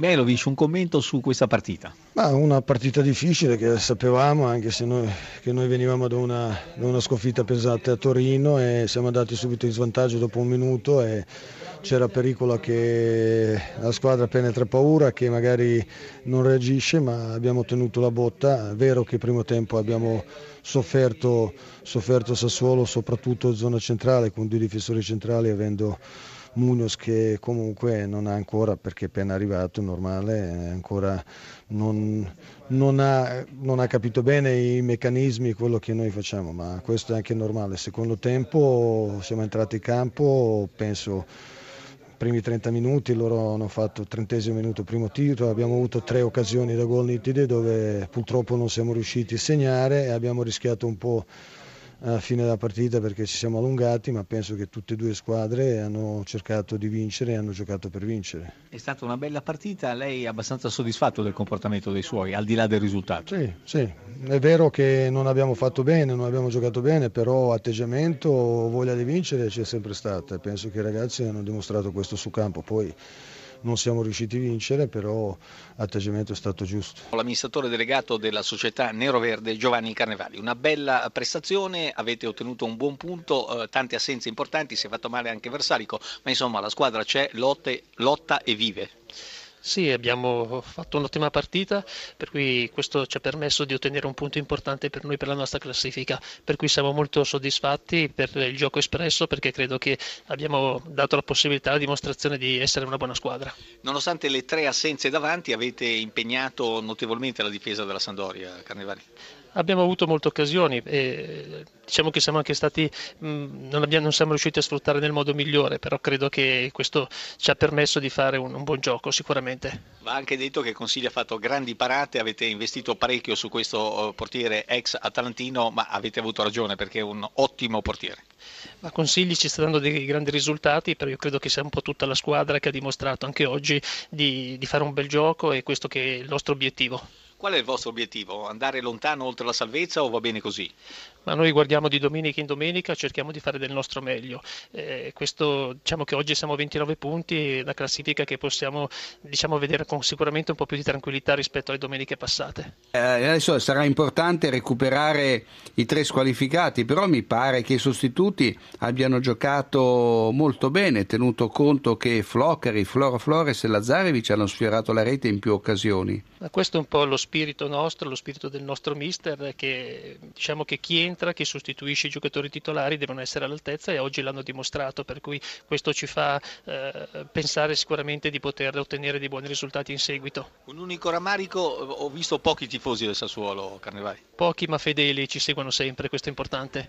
Belovic, un commento su questa partita? Ma una partita difficile che sapevamo, anche se noi, noi venivamo da una, da una, sconfitta pesante a Torino e siamo andati subito in svantaggio dopo un minuto e c'era pericolo che la squadra penetra paura, che magari non reagisce, ma abbiamo tenuto la botta. È vero che il primo tempo abbiamo sofferto, sofferto Sassuolo, soprattutto zona centrale, con due difensori centrali avendo Munoz che comunque non ha ancora, perché è appena arrivato, normale, ancora non, non, ha, non, ha, capito bene i meccanismi, quello che noi facciamo, ma questo è anche normale. Secondo tempo siamo entrati in campo, penso primi 30 minuti, loro hanno fatto il trentesimo minuto primo tiro, abbiamo avuto tre occasioni da gol nitide dove purtroppo non siamo riusciti a segnare e abbiamo rischiato un po' alla fine della partita perché ci siamo allungati, ma penso che tutte e due squadre hanno cercato di vincere e hanno giocato per vincere. È stata una bella partita, lei è abbastanza soddisfatto del comportamento dei suoi, al di là del risultato? Sì, sì, è vero che non abbiamo fatto bene, non abbiamo giocato bene, però atteggiamento, voglia di vincere c'è sempre stata e penso che i ragazzi hanno dimostrato questo su campo. Poi non siamo riusciti a vincere, però l'atteggiamento è stato giusto. L'amministratore delegato della società Nero Verde Giovanni Carnevali, una bella prestazione, avete ottenuto un buon punto, eh, tante assenze importanti, si è fatto male anche Versalico, ma insomma la squadra c'è, lotte, lotta e vive. Sì, abbiamo fatto un'ottima partita, per cui questo ci ha permesso di ottenere un punto importante per noi per la nostra classifica, per cui siamo molto soddisfatti per il gioco espresso perché credo che abbiamo dato la possibilità, la dimostrazione di essere una buona squadra. Nonostante le tre assenze davanti avete impegnato notevolmente la difesa della Sandoria, Carnevali? Abbiamo avuto molte occasioni e diciamo che siamo anche stati, mh, non, abbiamo, non, siamo riusciti a sfruttare nel modo migliore, però credo che questo ci ha permesso di fare un, un buon gioco sicuramente. Va anche detto che Consigli ha fatto grandi parate, avete investito parecchio su questo portiere ex atalantino, ma avete avuto ragione perché è un ottimo portiere. Ma Consigli ci sta dando dei grandi risultati, però io credo che sia un po' tutta la squadra che ha dimostrato anche oggi di, di fare un bel gioco e questo che è il nostro obiettivo. Qual è il vostro obiettivo? Andare lontano oltre la salvezza o va bene così? Ma noi guardiamo di domenica in domenica, cerchiamo di fare del nostro meglio. Eh, questo, diciamo che oggi siamo a 29 punti, la classifica che possiamo diciamo, vedere con sicuramente un po' più di tranquillità rispetto alle domeniche passate. Eh, adesso sarà importante recuperare i tre squalificati, però mi pare che i sostituti abbiano giocato molto bene, tenuto conto che Floccari, Floro Flores e Lazzarevic hanno sfiorato la rete in più occasioni. Ma questo è un po' lo spirito nostro, lo spirito del nostro mister, che diciamo che chi entra, chi sostituisce i giocatori titolari devono essere all'altezza e oggi l'hanno dimostrato, per cui questo ci fa eh, pensare sicuramente di poter ottenere dei buoni risultati in seguito. Un unico rammarico, ho visto pochi tifosi del Sassuolo, Carnevali. Pochi ma fedeli ci seguono sempre, questo è importante.